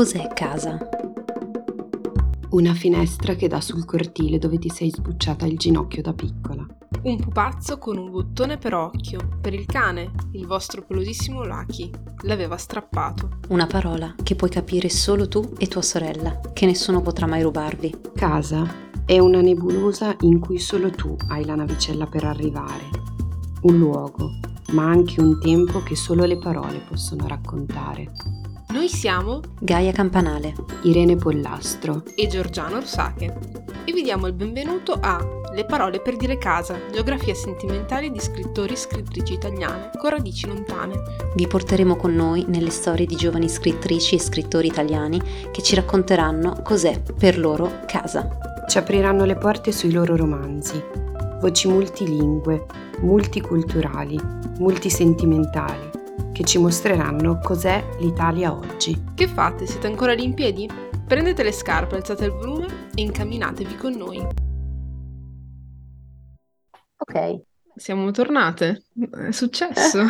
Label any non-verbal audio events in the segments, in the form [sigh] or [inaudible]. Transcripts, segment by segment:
cos'è casa? Una finestra che dà sul cortile dove ti sei sbucciata il ginocchio da piccola. Un pupazzo con un bottone per occhio. Per il cane, il vostro pelosissimo Lucky. L'aveva strappato. Una parola che puoi capire solo tu e tua sorella, che nessuno potrà mai rubarvi. Casa è una nebulosa in cui solo tu hai la navicella per arrivare. Un luogo, ma anche un tempo che solo le parole possono raccontare. Noi siamo Gaia Campanale, Irene Pollastro e Giorgiano Orsake e vi diamo il benvenuto a le parole per dire casa, geografia sentimentale di scrittori e scrittrici italiane con radici lontane. Vi porteremo con noi nelle storie di giovani scrittrici e scrittori italiani che ci racconteranno cos'è per loro casa. Ci apriranno le porte sui loro romanzi, voci multilingue, multiculturali, multisentimentali, che ci mostreranno cos'è l'Italia oggi. Che fate? Siete ancora lì in piedi? Prendete le scarpe, alzate il volume e incamminatevi con noi. Ok. Siamo tornate. È successo.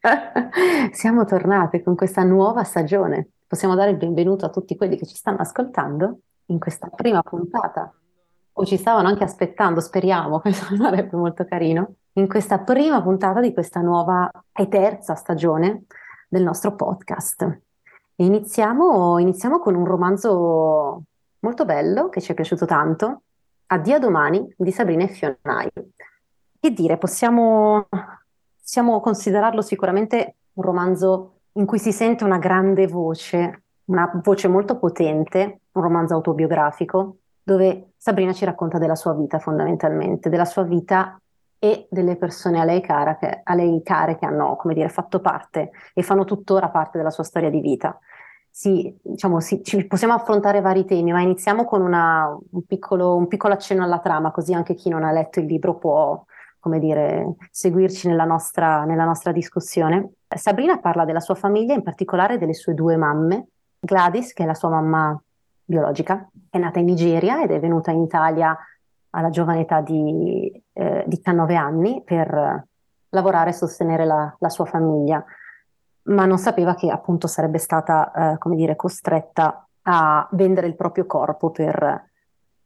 [laughs] Siamo tornate con questa nuova stagione. Possiamo dare il benvenuto a tutti quelli che ci stanno ascoltando in questa prima puntata. O ci stavano anche aspettando, speriamo, [laughs] questo sarebbe molto carino, in questa prima puntata di questa nuova e terza stagione del nostro podcast. Iniziamo, iniziamo con un romanzo molto bello che ci è piaciuto tanto, Addio a domani di Sabrina e Fionai. Che dire, possiamo, possiamo considerarlo sicuramente un romanzo in cui si sente una grande voce, una voce molto potente, un romanzo autobiografico, dove Sabrina ci racconta della sua vita fondamentalmente, della sua vita e delle persone a lei, cara, che, a lei care che hanno, come dire, fatto parte e fanno tuttora parte della sua storia di vita. Sì, diciamo, sì, ci possiamo affrontare vari temi, ma iniziamo con una, un, piccolo, un piccolo accenno alla trama, così anche chi non ha letto il libro può come dire, seguirci nella nostra, nella nostra discussione. Sabrina parla della sua famiglia, in particolare delle sue due mamme. Gladys, che è la sua mamma biologica, è nata in Nigeria ed è venuta in Italia alla giovane età di eh, 19 anni per lavorare e sostenere la, la, sua famiglia, ma non sapeva che appunto sarebbe stata, eh, come dire, costretta a vendere il proprio corpo per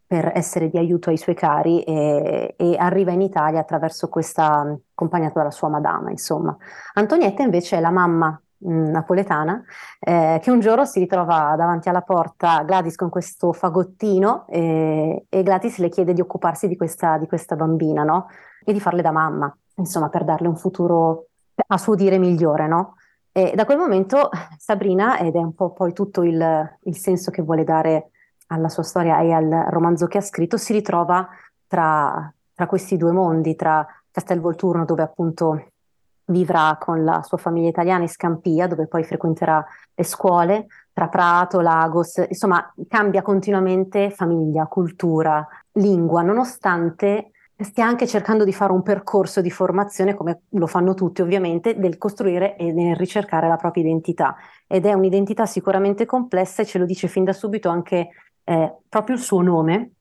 per essere di aiuto ai suoi cari e, e, arriva in Italia attraverso questa, accompagnata dalla sua madama, insomma. Antonietta invece è la mamma napoletana eh, che un giorno si ritrova davanti alla porta Gladys con questo fagottino e, e Gladys le chiede di occuparsi di questa, di questa bambina, no? E di farle da mamma, insomma, per darle un futuro a suo dire migliore, no? E da quel momento Sabrina, ed è un po' poi tutto il, il senso che vuole dare alla sua storia e al romanzo che ha scritto, si ritrova tra, tra questi due mondi, tra Castelvolturno, dove appunto vivrà con la sua famiglia italiana in Scampia, dove poi frequenterà le scuole, tra Prato, Lagos, insomma cambia continuamente famiglia, cultura, lingua, nonostante stia anche cercando di fare un percorso di formazione, come lo fanno tutti ovviamente, del costruire e nel ricercare la propria identità. Ed è un'identità sicuramente complessa e ce lo dice fin da subito anche eh, proprio il suo nome,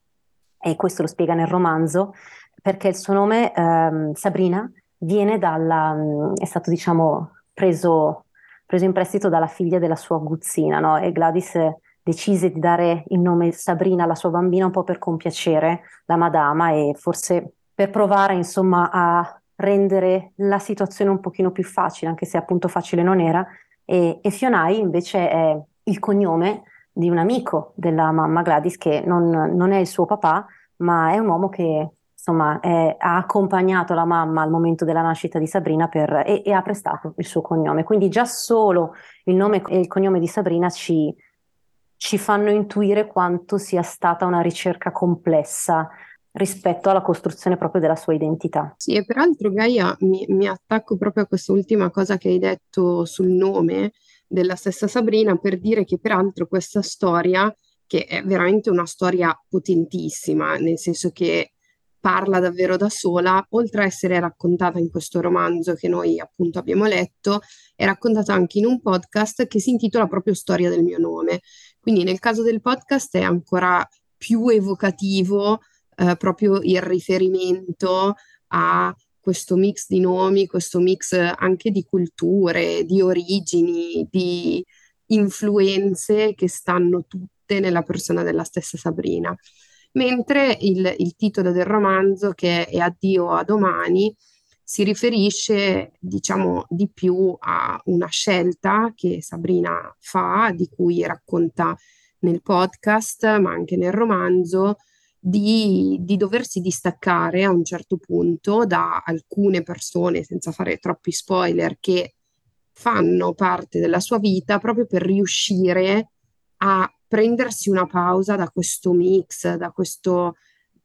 e questo lo spiega nel romanzo, perché il suo nome, ehm, Sabrina, viene dalla, mm, è stato diciamo preso, preso, in prestito dalla figlia della sua aguzzina, no? E Gladys decise di dare il nome Sabrina alla sua bambina un po' per compiacere la madama e forse per provare insomma a rendere la situazione un pochino più facile, anche se appunto facile non era. E, e Fionai invece è il cognome di un amico della mamma Gladys che non, non è il suo papà, ma è un uomo che insomma è, ha accompagnato la mamma al momento della nascita di Sabrina per, e, e, ha prestato il suo cognome. Quindi già solo il nome e il cognome di Sabrina ci, ci fanno intuire quanto sia stata una ricerca complessa rispetto alla costruzione proprio della sua identità. Sì, e peraltro Gaia mi, mi attacco proprio a quest'ultima cosa che hai detto sul nome, della stessa Sabrina per dire che peraltro questa storia, che è veramente una storia potentissima, nel senso che parla davvero da sola, oltre a essere raccontata in questo romanzo che noi appunto abbiamo letto, è raccontata anche in un podcast che si intitola proprio Storia del mio nome. Quindi nel caso del podcast è ancora più evocativo eh, proprio il riferimento a questo mix di nomi, questo mix anche di culture, di origini, di, influenze che stanno tutte nella persona della stessa Sabrina. Mentre il, il titolo del romanzo, che è Addio a domani, si riferisce, diciamo, di più a una scelta che Sabrina fa, di cui racconta nel podcast, ma anche nel romanzo, di, di, doversi distaccare a un certo punto da alcune persone, senza fare troppi spoiler, che fanno parte della sua vita proprio per riuscire a prendersi una pausa da questo mix, da questo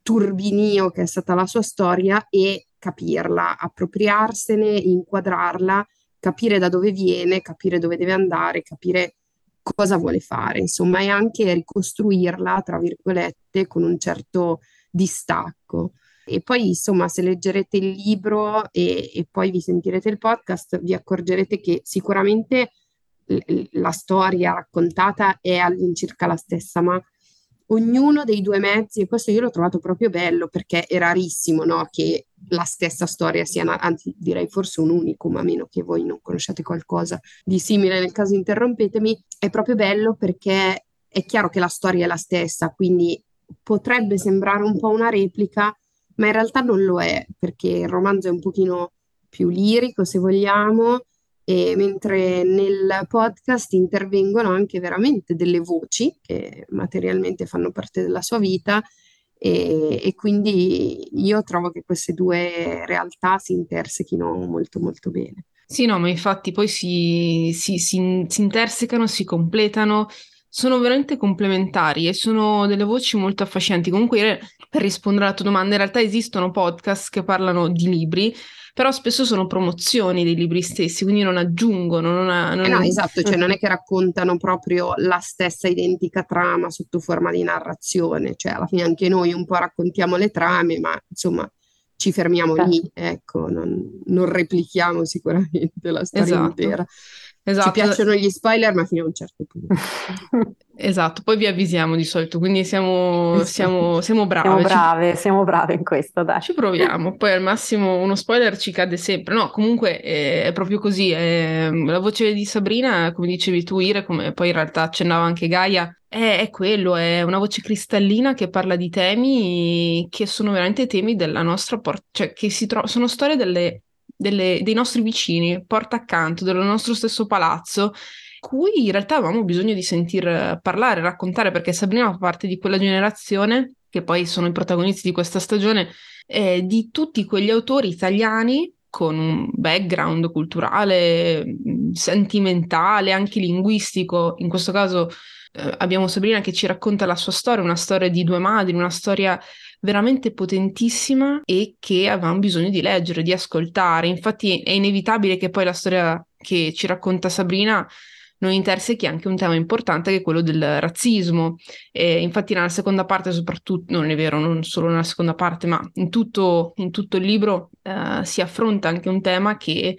turbinio che è stata la sua storia e capirla, appropriarsene, inquadrarla, capire da dove viene, capire dove deve andare, capire cosa vuole fare, insomma, e anche ricostruirla, tra virgolette, con un certo distacco. E poi, insomma, se leggerete il libro e, e poi vi sentirete il podcast, vi accorgerete che sicuramente la storia raccontata è all'incirca la stessa, ma ognuno dei due mezzi, e questo io l'ho trovato proprio bello perché è rarissimo no, che la stessa storia sia, anzi direi forse un unicum, a meno che voi non conosciate qualcosa di simile, nel caso interrompetemi, è proprio bello perché è chiaro che la storia è la stessa, quindi potrebbe sembrare un po' una replica, ma in realtà non lo è, perché il romanzo è un pochino più lirico, se vogliamo, e mentre nel podcast intervengono anche veramente delle voci che materialmente fanno parte della sua vita e, e, quindi io trovo che queste due realtà si intersechino molto molto bene. Sì, no, ma infatti poi si, si, si, si intersecano, si completano, sono veramente complementari e sono delle voci molto affascinanti. Comunque, per rispondere alla tua domanda, in realtà esistono podcast che parlano di libri però spesso sono promozioni dei libri stessi, quindi non aggiungono. Non ha, non eh no, esatto, cioè non è che raccontano proprio la stessa identica trama sotto forma di narrazione, cioè alla fine anche noi un po' raccontiamo le trame, ma insomma ci fermiamo certo. lì, ecco, non, non, replichiamo sicuramente la storia esatto. intera. Esatto. Ci piacciono gli spoiler, ma fino a un certo punto. [laughs] Esatto, poi vi avvisiamo di solito, quindi siamo, esatto. siamo, siamo brave. Siamo brave, ci... siamo brave in questo, dai. Ci proviamo, poi al massimo uno spoiler ci cade sempre. No, comunque è, è proprio così. È, la voce di Sabrina, come dicevi tu, Ire, come poi in realtà accennava anche Gaia, è, è, quello, è una voce cristallina che parla di temi che sono veramente temi della nostra porta, cioè che si tro- sono storie delle, delle, dei nostri vicini, porta accanto, del nostro stesso palazzo cui in realtà avevamo bisogno di sentir parlare, raccontare, perché Sabrina fa parte di quella generazione, che poi sono i protagonisti di questa stagione, eh, di tutti quegli autori italiani con un background culturale, sentimentale, anche linguistico. In questo caso eh, abbiamo Sabrina che ci racconta la sua storia, una storia di due madri, una storia veramente potentissima e che avevamo bisogno di leggere, di ascoltare. Infatti è inevitabile che poi la storia che ci racconta Sabrina non intersechi anche un tema importante che è quello del razzismo. E infatti nella seconda parte soprattutto, non è vero, non solo nella seconda parte, ma in tutto, in tutto il libro eh, si affronta anche un tema che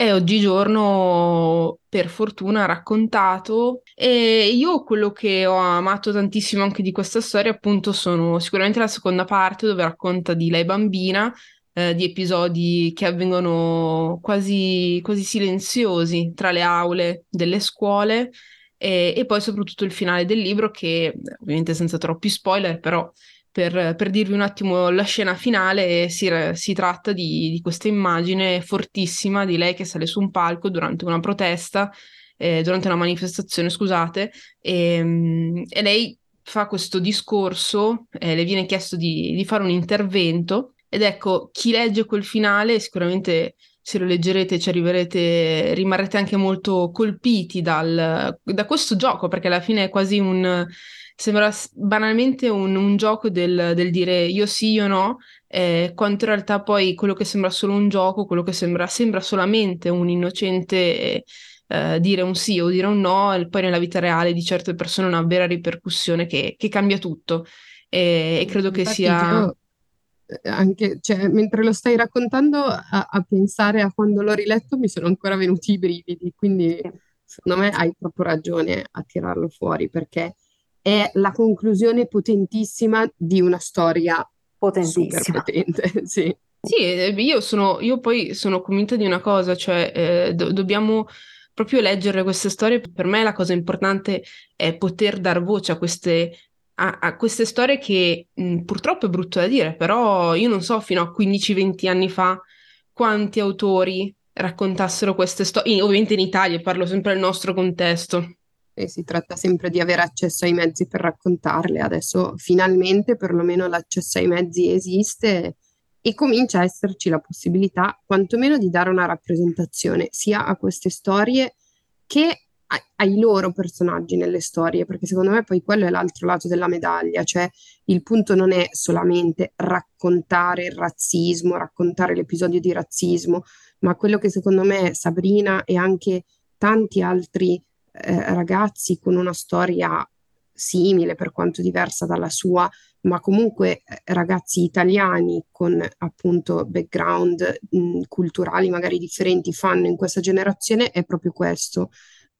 è oggigiorno per fortuna raccontato. E io quello che ho amato tantissimo anche di questa storia appunto sono sicuramente la seconda parte dove racconta di lei bambina eh, di episodi che avvengono quasi, quasi silenziosi tra le aule delle scuole e, e, poi soprattutto il finale del libro che ovviamente senza troppi spoiler però per, per dirvi un attimo la scena finale si, si tratta di, di, questa immagine fortissima di lei che sale su un palco durante una protesta eh, durante una manifestazione scusate e, mm, e lei fa questo discorso, eh, le viene chiesto di, di, fare un intervento ed ecco, chi legge quel finale sicuramente se lo leggerete ci arriverete, rimarrete anche molto colpiti dal, da questo gioco, perché alla fine è quasi un, sembra banalmente un, un gioco del, del, dire io sì, io no, eh, quanto in realtà poi quello che sembra solo un gioco, quello che sembra, sembra solamente un innocente eh, dire un sì o dire un no, e poi nella vita reale di certe persone una vera ripercussione che, che cambia tutto. E, e credo che sia... Io anche, cioè, mentre lo stai raccontando, a, a, pensare a quando l'ho riletto mi sono ancora venuti i brividi, quindi secondo me hai proprio ragione a tirarlo fuori perché è la conclusione potentissima di una storia super potente. [laughs] sì. Sì, io, sono, io poi sono convinta di una cosa, cioè eh, do- dobbiamo proprio leggere queste storie, per me la cosa importante è poter dar voce a queste, a, a queste storie che mh, purtroppo è brutto da dire, però io non so fino a 15-20 anni fa quanti autori raccontassero queste storie, ovviamente in Italia, parlo sempre del nostro contesto. E si tratta sempre di avere accesso ai mezzi per raccontarle. Adesso finalmente perlomeno l'accesso ai mezzi esiste e comincia a esserci la possibilità quantomeno di dare una rappresentazione sia a queste storie che ai loro personaggi nelle storie, perché secondo me poi quello è l'altro lato della medaglia, cioè il punto non è solamente raccontare il razzismo, raccontare l'episodio di razzismo, ma quello che secondo me Sabrina e anche tanti altri eh, ragazzi con una storia simile per quanto diversa dalla sua, ma comunque eh, ragazzi italiani con appunto background mh, culturali magari differenti fanno in questa generazione è proprio questo,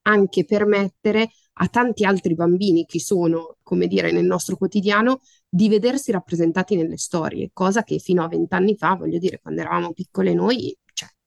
anche permettere a tanti altri bambini che sono, come dire, nel nostro quotidiano, di vedersi rappresentati nelle storie, cosa che fino a vent'anni fa, voglio dire, quando eravamo piccole noi,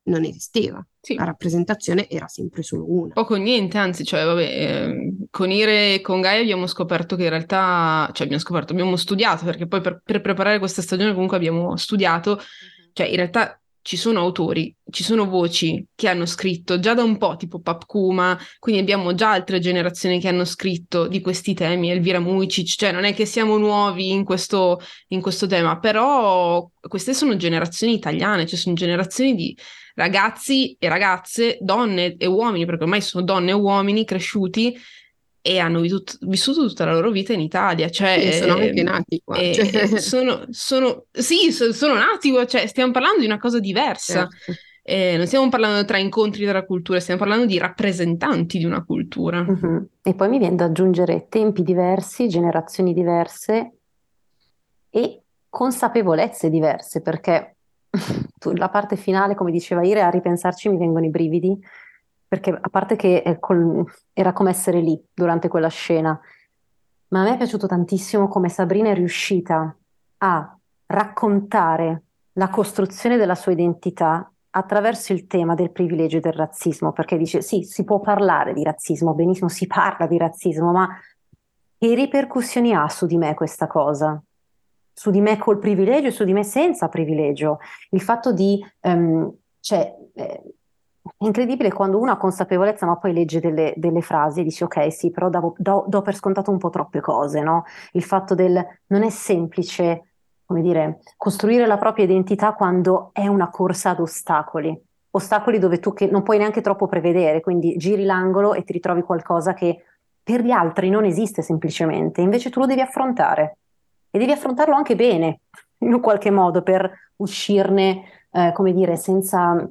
non esisteva. Sì. La rappresentazione era sempre solo una. Poco niente, anzi, cioè, vabbè, eh, con Ire e con Gaia abbiamo scoperto che in realtà, cioè abbiamo scoperto, abbiamo studiato, perché poi per, per preparare questa stagione comunque abbiamo studiato, uh-huh. cioè in realtà ci sono autori, ci sono voci che hanno scritto già da un po', tipo Pap Kuma, quindi abbiamo già altre generazioni che hanno scritto di questi temi, Elvira Mujicic, cioè non è che siamo nuovi in questo, in questo tema, però queste sono generazioni italiane, cioè sono generazioni di ragazzi e ragazze, donne e uomini, perché ormai sono donne e uomini cresciuti e hanno vissuto, vissuto tutta la loro vita in Italia. Cioè, sì, sono anche nati qua. Cioè. Sono, sono, sì, sono nati qua, cioè, stiamo parlando di una cosa diversa. Certo. Eh, non stiamo parlando tra incontri della cultura, stiamo parlando di rappresentanti di una cultura. Uh-huh. E poi mi viene da aggiungere tempi diversi, generazioni diverse e consapevolezze diverse, perché [laughs] la parte finale, come diceva Ire, a ripensarci mi vengono i brividi, perché a parte che col, era come essere lì durante quella scena, ma a me è piaciuto tantissimo come Sabrina è riuscita a raccontare la costruzione della sua identità attraverso il tema del privilegio e del razzismo, perché dice sì, si può parlare di razzismo, benissimo, si parla di razzismo, ma che ripercussioni ha su di me questa cosa? su di me col privilegio e su di me senza privilegio. Il fatto di, um, cioè, eh, incredibile quando uno ha consapevolezza, ma poi legge delle, delle frasi e dice ok, sì, però do, do, do, per scontato un po' troppe cose, no? Il fatto del non è semplice, come dire, costruire la propria identità quando è una corsa ad ostacoli. Ostacoli dove tu non puoi neanche troppo prevedere, quindi giri l'angolo e ti ritrovi qualcosa che per gli altri non esiste semplicemente, invece tu lo devi affrontare e devi affrontarlo anche bene, in un qualche modo, per uscirne, eh, come dire, senza,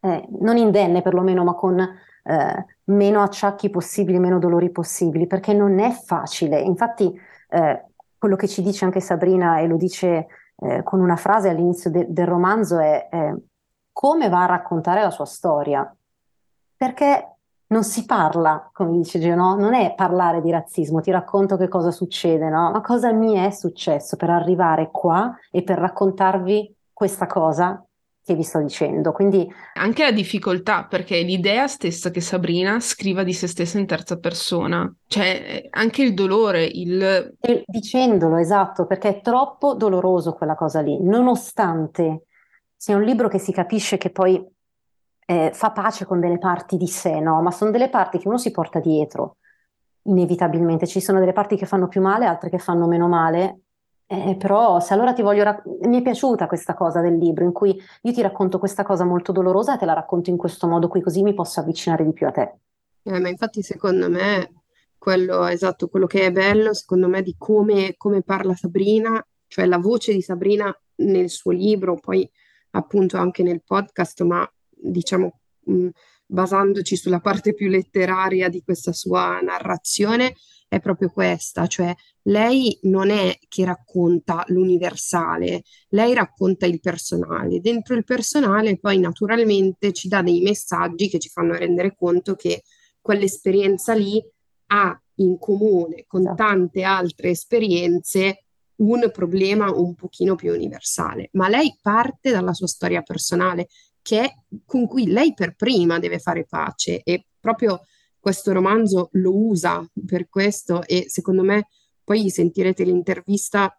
eh, non indenne perlomeno, ma con eh, meno acciacchi possibili, meno dolori possibili, perché non è facile. Infatti, eh, quello che ci dice anche Sabrina, e lo dice eh, con una frase all'inizio de- del romanzo, è come va a raccontare la sua storia. Perché non si parla, come dice Gio, no? non è parlare di razzismo, ti racconto che cosa succede, no? ma cosa mi è successo per arrivare qua e per raccontarvi questa cosa che vi sto dicendo. Quindi anche la difficoltà, perché l'idea stessa che Sabrina scriva di se stessa in terza persona, cioè anche il dolore, il... E dicendolo, esatto, perché è troppo doloroso quella cosa lì, nonostante sia un libro che si capisce che poi eh, fa pace con delle parti di sé, no? Ma sono delle parti che uno si porta dietro, inevitabilmente. Ci sono delle parti che fanno più male, altre che fanno meno male. Eh, però se allora ti voglio rac- mi è piaciuta questa cosa del libro in cui io ti racconto questa cosa molto dolorosa e te la racconto in questo modo qui così mi posso avvicinare di più a te. Eh, ma infatti secondo me quello esatto, quello che è bello secondo me di come, come parla Sabrina, cioè la voce di Sabrina nel suo libro, poi appunto anche nel podcast, ma diciamo, mh, basandoci sulla parte più letteraria di questa sua narrazione, è proprio questa, cioè lei non è che racconta l'universale, lei racconta il personale. Dentro il personale poi naturalmente ci dà dei messaggi che ci fanno rendere conto che quell'esperienza lì ha in comune con esatto. tante altre esperienze un problema un pochino più universale, ma lei parte dalla sua storia personale che, con cui lei per prima deve fare pace e proprio questo romanzo lo usa per questo e secondo me poi sentirete l'intervista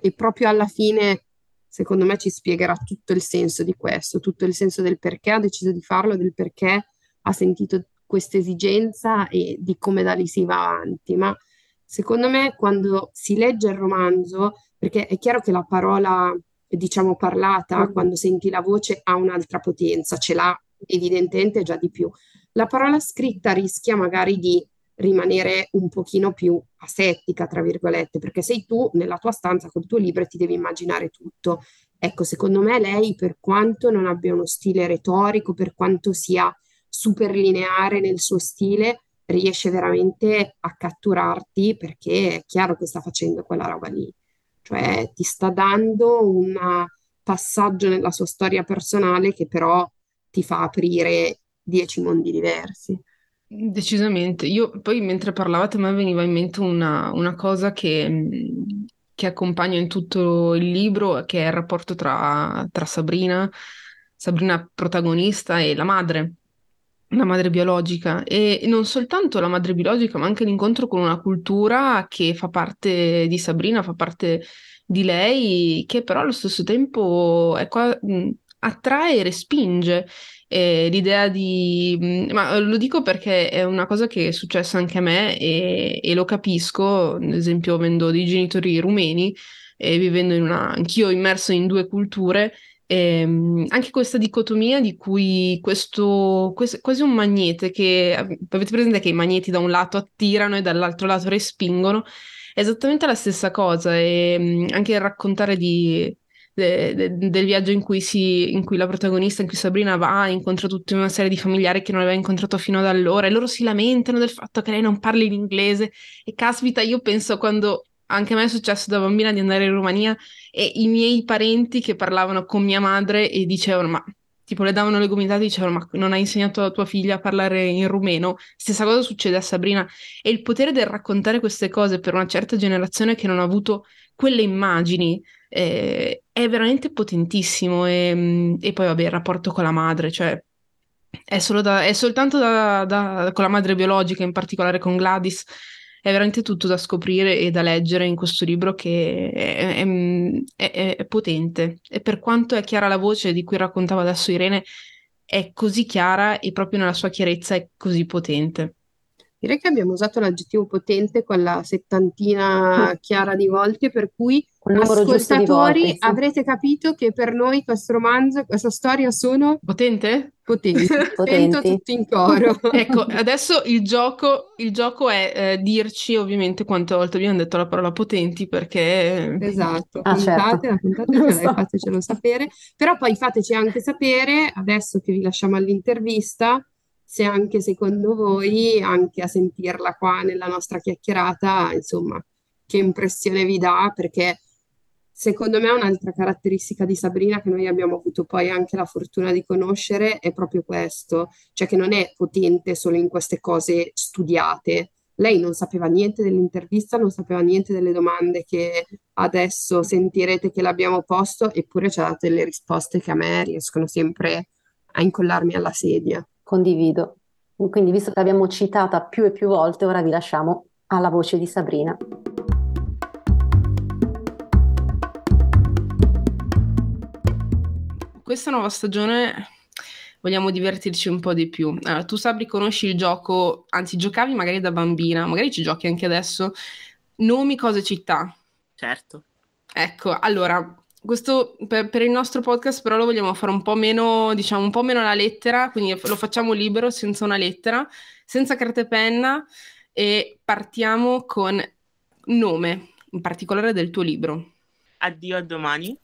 e proprio alla fine secondo me ci spiegherà tutto il senso di questo, tutto il senso del perché ha deciso di farlo, del perché ha sentito questa esigenza e di come da lì si va avanti. Ma secondo me quando si legge il romanzo, perché è chiaro che la parola, diciamo, parlata, mm. quando senti la voce ha un'altra potenza, ce l'ha evidentemente già di più. La parola scritta rischia magari di rimanere un pochino più asettica, tra virgolette, perché sei tu nella tua stanza col tuo libro e ti devi immaginare tutto. Ecco, secondo me lei, per quanto non abbia uno stile retorico, per quanto sia super lineare nel suo stile, riesce veramente a catturarti perché è chiaro che sta facendo quella roba lì. Cioè ti sta dando un passaggio nella sua storia personale che però ti fa aprire dieci mondi diversi. Decisamente. Io poi mentre parlavate a me veniva in mente una, una cosa che, che accompagna in tutto il libro, che è il rapporto tra, tra Sabrina, Sabrina protagonista e la madre, la madre biologica. E non soltanto la madre biologica, ma anche l'incontro con una cultura che fa parte di Sabrina, fa parte di lei, che però allo stesso tempo è qua, attrae e respinge eh, l'idea di... Mm, ma lo dico perché è una cosa che è successa anche a me e, e lo capisco, ad esempio avendo dei genitori rumeni e vivendo in una... anch'io immerso in due culture, ehm, anche questa dicotomia di cui questo, questo quasi un magnete che avete presente che i magneti da un lato attirano e dall'altro lato respingono, è esattamente la stessa cosa e mm, anche il raccontare di de, de, del viaggio in cui, si, in cui la protagonista, in cui Sabrina va, incontra tutta una serie di familiari che non aveva incontrato fino ad allora e loro si lamentano del fatto che lei non parli l'inglese e caspita, io penso quando anche a me è successo da bambina di andare in Romania e i miei parenti che parlavano con mia madre e dicevano ma tipo le davano le gomitate e dicevano ma non hai insegnato a tua figlia a parlare in rumeno? Stessa cosa succede a Sabrina e il potere del raccontare queste cose per una certa generazione che non ha avuto quelle immagini eh, è veramente potentissimo e, e, poi vabbè il rapporto con la madre, cioè è, da, è soltanto da, da, con la madre biologica, in particolare con Gladys, è veramente tutto da scoprire e da leggere in questo libro che è, è, è potente e per quanto è chiara la voce di cui raccontava adesso Irene, è così chiara e proprio nella sua chiarezza è così potente. Direi che abbiamo usato l'aggettivo potente quella settantina mm. chiara di volte, per cui ascoltatori volte, sì. avrete capito che per noi questo romanzo, questa storia sono potente? Potenti, [laughs] Sento tutti in coro. [laughs] ecco, adesso il gioco, il gioco è eh, dirci ovviamente quante volte abbiamo detto la parola potenti perché... Esatto, ah, certo. puntatela, so. fatecelo sapere, però poi fateci anche sapere, adesso che vi lasciamo all'intervista, se anche secondo voi, anche a sentirla qua nella nostra chiacchierata, insomma, che impressione vi dà, perché secondo me un'altra caratteristica di Sabrina che noi abbiamo avuto poi anche la fortuna di conoscere è proprio questo, cioè che non è potente solo in queste cose studiate. Lei non sapeva niente dell'intervista, non sapeva niente delle domande che adesso sentirete che l'abbiamo posto, eppure ci ha dato delle risposte che a me riescono sempre a incollarmi alla sedia. Condivido. Quindi, visto che l'abbiamo citata più e più volte, ora vi lasciamo alla voce di Sabrina. Questa nuova stagione vogliamo divertirci un po' di più. Allora, tu Sabri conosci il gioco, anzi giocavi magari da bambina, magari ci giochi anche adesso, nomi, cose, città. Certo. Ecco, allora, questo per, per, il nostro podcast però lo vogliamo fare un po' meno, diciamo, un po' meno la lettera, quindi lo facciamo libero, senza una lettera, senza carta e penna e partiamo con nome, in particolare del tuo libro. Addio a domani.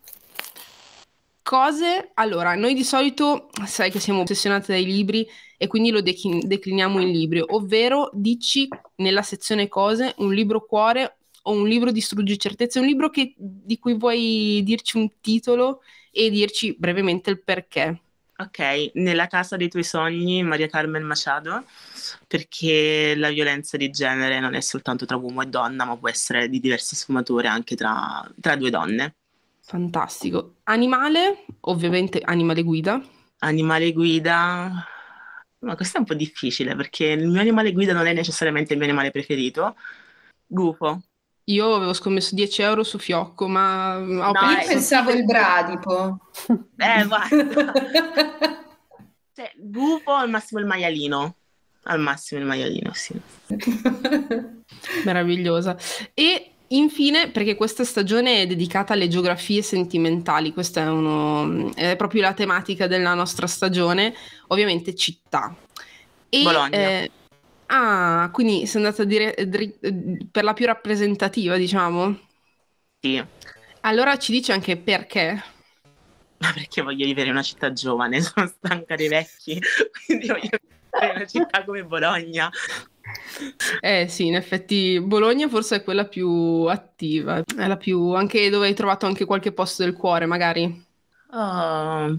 Cose, allora, noi di solito sai che siamo ossessionati dai libri e quindi lo declin- decliniamo in libri, ovvero dici nella sezione cose un libro cuore, o un libro distrugge certezze, un libro che, di cui vuoi dirci un titolo e dirci brevemente il perché. Ok, Nella casa dei tuoi sogni, Maria Carmen Machado, perché la violenza di genere non è soltanto tra uomo e donna, ma può essere di diverse sfumature anche tra, tra due donne. Fantastico. Animale, ovviamente animale guida. Animale guida, ma questo è un po' difficile perché il mio animale guida non è necessariamente il mio animale preferito. Gufo. Io avevo scommesso 10 euro su Fiocco, ma ho No, perso. Io pensavo il bradipo. Eh, guarda. [laughs] Cioè, gufo al massimo il maialino. Al massimo il maialino, sì. Meravigliosa. E infine, perché questa stagione è dedicata alle geografie sentimentali, questa è, uno, è proprio la tematica della nostra stagione, ovviamente città. E, Bologna. eh, ah, quindi sei andata a dire dri- per la più rappresentativa, diciamo. Sì, Allora ci dici anche perché. ma perché voglio vivere in una città giovane, [laughs] sono stanca dei vecchi, quindi voglio vivere in una città come Bologna. Eh sì, in effetti Bologna forse è quella più attiva, è la più anche dove hai trovato anche qualche posto del cuore, magari. Oh,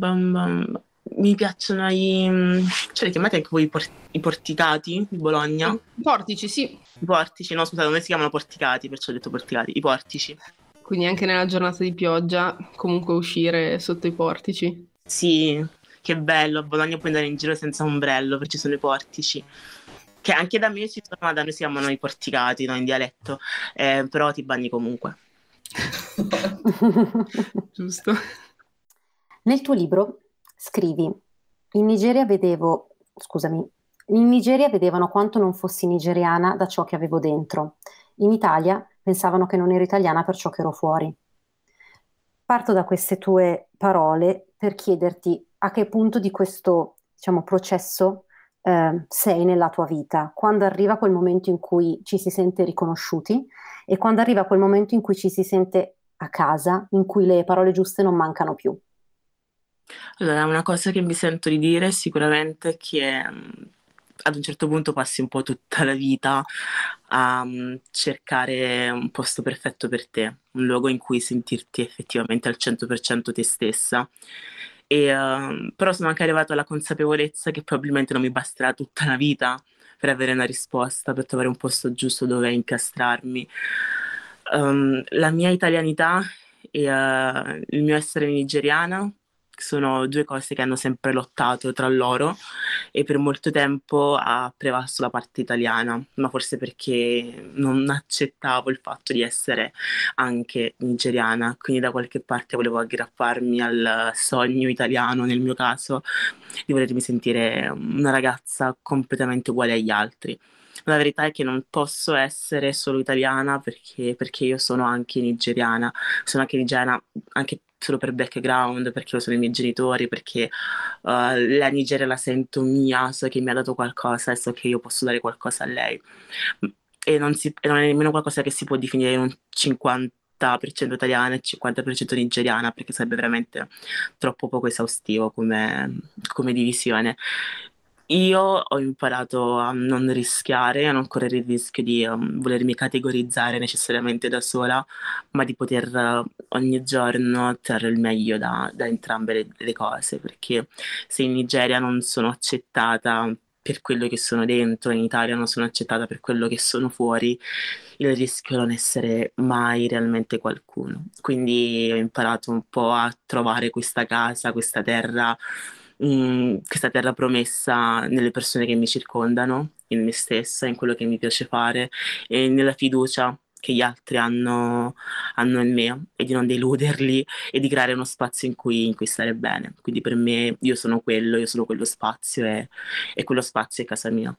bam bam. Mi piacciono i... Cioè, li chiamate anche voi i, por- i porticati di Bologna? Portici, sì. I portici, no, scusate, non si chiamano porticati, perciò ho detto porticati. I portici. Quindi anche nella giornata di pioggia, comunque uscire sotto i portici. Sì, che bello, a Bologna puoi andare in giro senza ombrello perché ci sono i portici. Che anche da me ci sono, ma da noi si chiamano i porticati, no, in dialetto. Eh, però ti bagni comunque. [laughs] Giusto? Nel tuo libro scrivi, in Nigeria vedevo, scusami, in Nigeria vedevano quanto non fossi nigeriana da ciò che avevo dentro. In Italia pensavano che non ero italiana per ciò che ero fuori. Parto da queste tue parole per chiederti a che punto di questo, diciamo, processo eh, sei nella tua vita, quando arriva quel momento in cui ci si sente riconosciuti e quando arriva quel momento in cui ci si sente a casa, in cui le parole giuste non mancano più. Allora, una cosa che mi sento di dire sicuramente è che mh, ad un certo punto passi un po' tutta la vita a mh, cercare un posto perfetto per te, un luogo in cui sentirti effettivamente al 100% te stessa. E, ehm, però sono anche arrivata alla consapevolezza che probabilmente non mi basterà tutta la vita per avere una risposta, per trovare un posto giusto dove incastrarmi. Ehm, la mia italianità e eh, il mio essere nigeriana sono due cose che hanno sempre lottato tra loro e per molto tempo ha prevalso la parte italiana, ma forse perché non accettavo il fatto di essere anche nigeriana, quindi da qualche parte volevo aggrapparmi al sogno italiano, nel mio caso, di volermi sentire una ragazza completamente uguale agli altri. La verità è che non posso essere solo italiana perché, perché io sono anche nigeriana, sono anche nigeriana anche solo per background, perché lo sono i miei genitori, perché uh, la Nigeria la sento mia, so che mi ha dato qualcosa e so che io posso dare qualcosa a lei. E non, si, e non è nemmeno qualcosa che si può definire in un 50% italiana e 50% nigeriana, perché sarebbe veramente troppo poco esaustivo come, come divisione. Io ho imparato a non rischiare, a non correre il rischio di um, volermi categorizzare necessariamente da sola, ma di poter uh, ogni giorno trarre il meglio da, da entrambe le, le cose, perché se in Nigeria non sono accettata per quello che sono dentro, in Italia non sono accettata per quello che sono fuori, il rischio è non essere mai realmente qualcuno. Quindi ho imparato un po' a trovare questa casa, questa terra mh, questa terra promessa nelle persone che mi circondano, in me stessa, in quello che mi piace fare e nella fiducia che gli altri hanno, hanno in me e di non deluderli e di creare uno spazio in cui, in cui stare bene. Quindi per me io sono quello, io sono quello spazio e, e quello spazio è casa mia.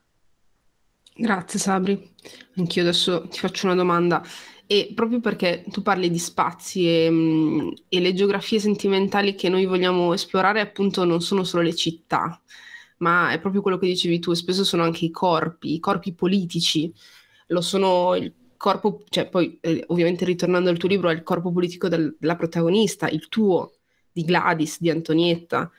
Grazie Sabri. Anch'io adesso ti faccio una domanda. E proprio perché tu parli di spazi e, e le geografie sentimentali che noi vogliamo esplorare, appunto, non sono solo le città, ma è proprio quello che dicevi tu, spesso sono anche i corpi, i corpi politici. Lo sono il corpo, cioè poi eh, ovviamente ritornando al tuo libro, è il corpo politico del- della protagonista, il tuo, di Gladys, di Antonietta.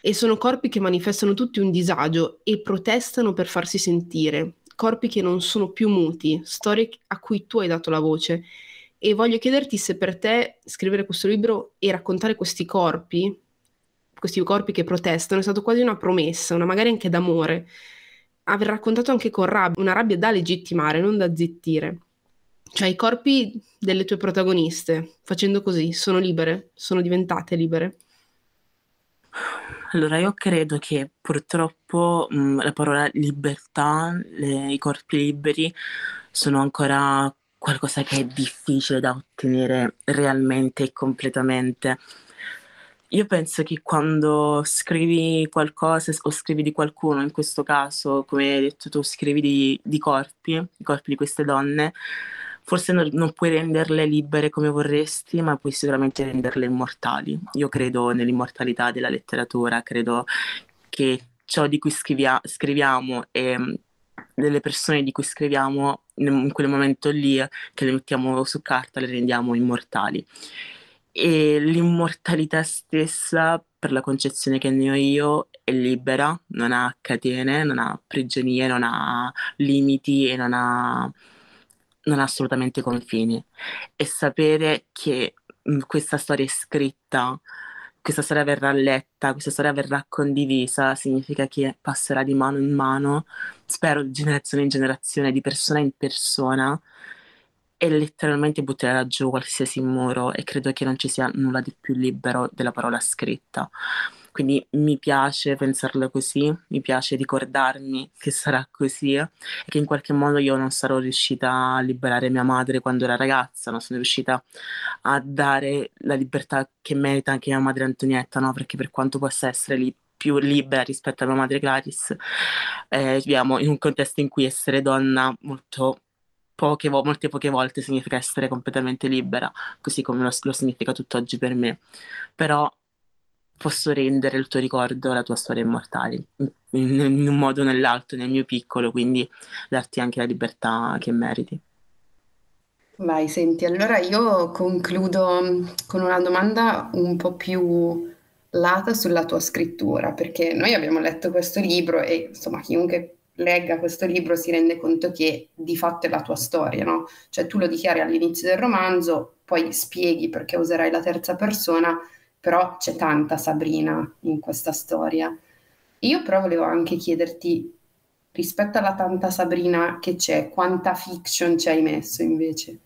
E sono corpi che manifestano tutti un disagio e protestano per farsi sentire, corpi che non sono più muti, storie a cui tu hai dato la voce. E voglio chiederti se per te scrivere questo libro e raccontare questi corpi, questi corpi che protestano, è stato quasi una promessa, una magari anche d'amore. Aver raccontato anche con rabbia, una rabbia da legittimare, non da zittire. Cioè i corpi delle tue protagoniste, facendo così, sono libere, sono diventate libere. Allora, io credo che purtroppo mh, la parola libertà, le- i corpi liberi sono ancora qualcosa che è difficile da ottenere realmente e completamente. Io penso che quando scrivi qualcosa o scrivi di qualcuno, in questo caso, come hai detto tu, scrivi di, di corpi, i corpi di queste donne, forse non, non, puoi renderle libere come vorresti, ma puoi sicuramente renderle immortali. Io credo nell'immortalità della letteratura, credo che ciò di cui scrivia, scriviamo e delle persone di cui scriviamo in quel momento lì, che le mettiamo su carta, le rendiamo immortali e l'immortalità stessa, per la concezione che ne ho io, è libera, non ha catene, non ha prigionie, non ha limiti e non ha, non ha assolutamente confini. E sapere che mm, questa storia è scritta, questa storia verrà letta, questa storia verrà condivisa, significa che passerà di mano in mano, spero di generazione in generazione, di persona in persona e letteralmente butterà giù qualsiasi muro e credo che non ci sia nulla di più libero della parola scritta. Quindi mi piace pensarlo così, mi piace ricordarmi che sarà così e che in qualche modo io non sarò riuscita a liberare mia madre quando era ragazza, non sono riuscita a dare la libertà che merita anche mia madre Antonietta, no? Perché per quanto possa essere lì più libera rispetto a mia madre Gladys, eh, viviamo in un contesto in cui essere donna molto poche vo- molte poche volte significa essere completamente libera, così come lo, lo significa tutt'oggi per me. Però posso rendere il tuo ricordo, la tua storia immortale, in, in, un modo o nell'altro, nel mio piccolo, quindi darti anche la libertà che meriti. Vai, senti, allora io concludo con una domanda un po' più lata sulla tua scrittura, perché noi abbiamo letto questo libro e insomma chiunque legga questo libro si rende conto che di fatto è la tua storia, no? Cioè tu lo dichiari all'inizio del romanzo, poi spieghi perché userai la terza persona, però c'è tanta Sabrina in questa storia. Io però volevo anche chiederti, rispetto alla tanta Sabrina che c'è, quanta fiction ci hai messo invece?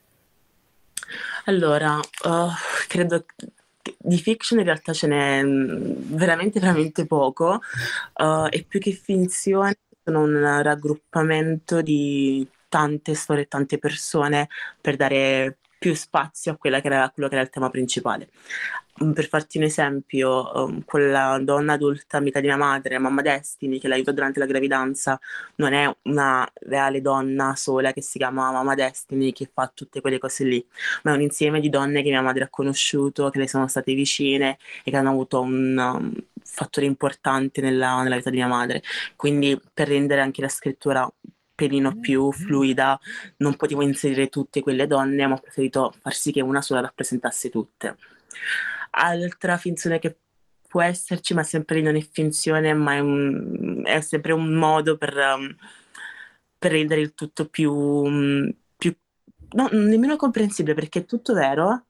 Allora, uh, credo di fiction in realtà ce n'è mm, veramente, veramente poco, uh, e più che finzione sono un raggruppamento di tante storie, tante persone per dare più spazio a, che era, a quello che era il tema principale. Mm, per farti un esempio, um, quella donna adulta, amica di mia madre, mamma Destiny, che l'aiuta durante la gravidanza, non è una reale donna sola che si chiama mamma Destiny, che fa tutte quelle cose lì, ma è un insieme di donne che mia madre ha conosciuto, che le sono state vicine e che hanno avuto un um, fattore importante nella, nella vita di mia madre. Quindi per rendere anche la scrittura pelino più fluida, non potevo inserire tutte quelle donne, ma ho preferito far sì che una sola rappresentasse tutte. Altra finzione che può esserci, ma sempre non è finzione, ma è, un, è sempre un modo per, um, per, rendere il tutto più, um, più no, nemmeno comprensibile, perché è tutto vero,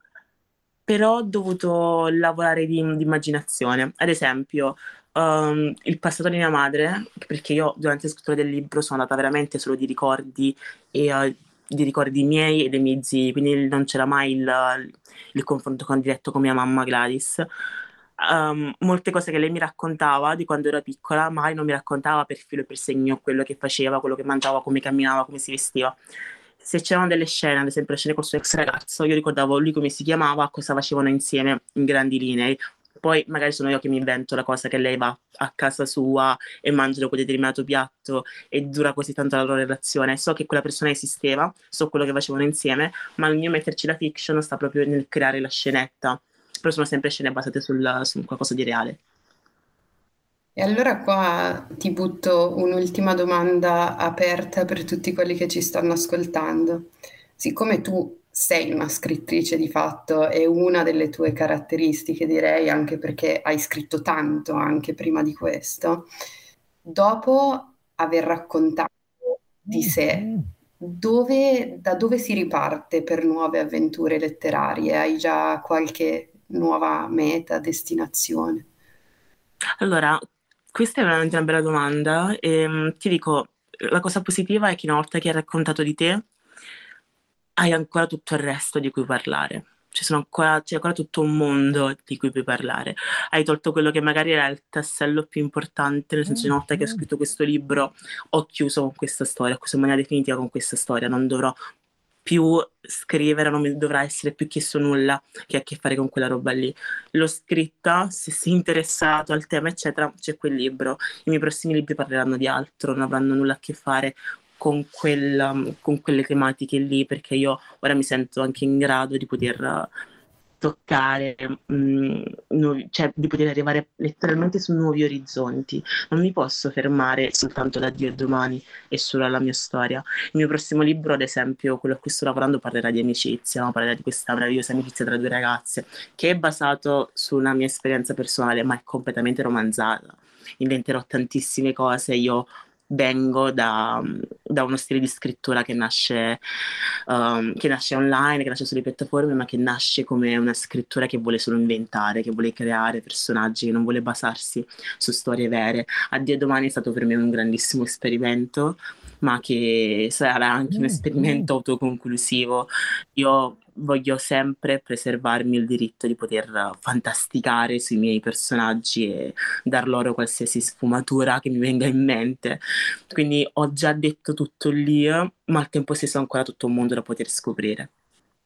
però ho dovuto lavorare di, di immaginazione. Ad esempio, um, il passato di mia madre, perché io durante la scrittura del libro sono andata veramente solo di ricordi e uh, di ricordi miei e dei miei zii, quindi non c'era mai il, il confronto con, diretto con mia mamma Gladys. Um, molte cose che lei mi raccontava di quando ero piccola, mai non mi raccontava per filo e per segno quello che faceva, quello che mangiava, come camminava, come si vestiva se c'erano delle scene, ad esempio scene col suo ex ragazzo, io ricordavo lui come si chiamava, cosa facevano insieme in grandi linee. Poi magari sono io che mi invento la cosa che lei va a casa sua e mangia quel determinato piatto e dura così tanto la loro relazione. So che quella persona esisteva, so quello che facevano insieme, ma il mio metterci la fiction sta proprio nel creare la scenetta. Però sono sempre scene basate sul, su qualcosa di reale. E allora qua ti butto un'ultima domanda aperta per tutti quelli che ci stanno ascoltando. Siccome tu sei una scrittrice di fatto, è una delle tue caratteristiche, direi, anche perché hai scritto tanto anche prima di questo, dopo aver raccontato di sé, dove, da dove si riparte per nuove avventure letterarie? Hai già qualche nuova meta, destinazione? Allora, questa è veramente una bella domanda e ehm, ti dico, la cosa positiva è che una volta che hai raccontato di te, hai ancora tutto il resto di cui parlare. ci sono ancora, c'è ancora tutto un mondo di cui puoi parlare. Hai tolto quello che magari era il tassello più importante, nel senso che una volta che ho scritto questo libro ho chiuso con questa storia, ho chiuso in maniera definitiva con questa storia, non dovrò più scrivere, non mi dovrà essere più chiesto nulla che ha a che fare con quella roba lì. L'ho scritta, se sei interessato al tema, eccetera, c'è quel libro. I miei prossimi libri parleranno di altro, non avranno nulla a che fare con, quel, con quelle tematiche lì, perché io ora mi sento anche in grado di poter toccare, mh, mm, nuovi, cioè di poter arrivare letteralmente su nuovi orizzonti. Non mi posso fermare soltanto da Dio domani e solo alla mia storia. Il mio prossimo libro, ad esempio, quello a cui sto lavorando, parlerà di amicizia, no? parlerà di questa meravigliosa amicizia tra due ragazze, che è basato su una mia esperienza personale, ma è completamente romanzata. Inventerò tantissime cose, io vengo da, da, uno stile di scrittura che nasce, um, che nasce online, che nasce sulle piattaforme, ma che nasce come una scrittura che vuole solo inventare, che vuole creare personaggi, che non vuole basarsi su storie vere. Addio domani è stato per me un grandissimo esperimento, ma che sarà anche un mm, esperimento autoconclusivo. Io voglio sempre preservarmi il diritto di poter fantasticare sui miei personaggi e dar loro qualsiasi sfumatura che mi venga in mente. Quindi ho già detto tutto lì, ma al tempo stesso ho ancora tutto un mondo da poter scoprire.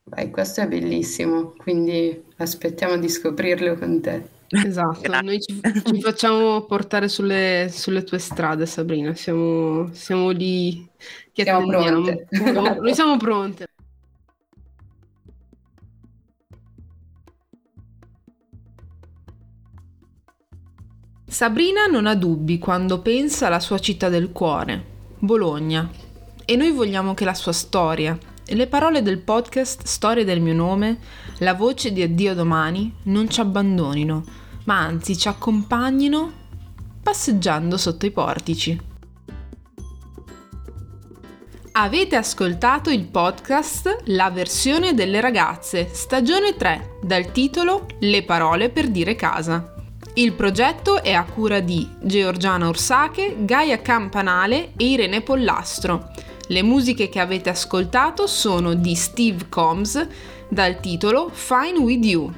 Beh, questo è bellissimo, quindi aspettiamo di scoprirlo con te. Esatto, noi ci, ci facciamo portare sulle, sulle, tue strade, Sabrina. Siamo, siamo lì che siamo pronte. Noi siamo pronte. Sabrina non ha dubbi quando pensa alla sua città del cuore, Bologna, e noi vogliamo che la sua storia le parole del podcast Storia del mio nome, la voce di Addio domani, non ci abbandonino, ma anzi ci accompagnino passeggiando sotto i portici. Avete ascoltato il podcast La versione delle ragazze, stagione 3, dal titolo Le parole per dire casa. Il progetto è a cura di Georgiana Orsache, Gaia Campanale e Irene Pollastro. Le musiche che avete ascoltato sono di Steve Combs dal titolo Fine With You.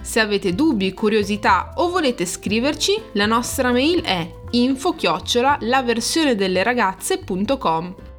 Se avete dubbi, curiosità o volete scriverci, la nostra mail è info-laversionedelleragazze.com.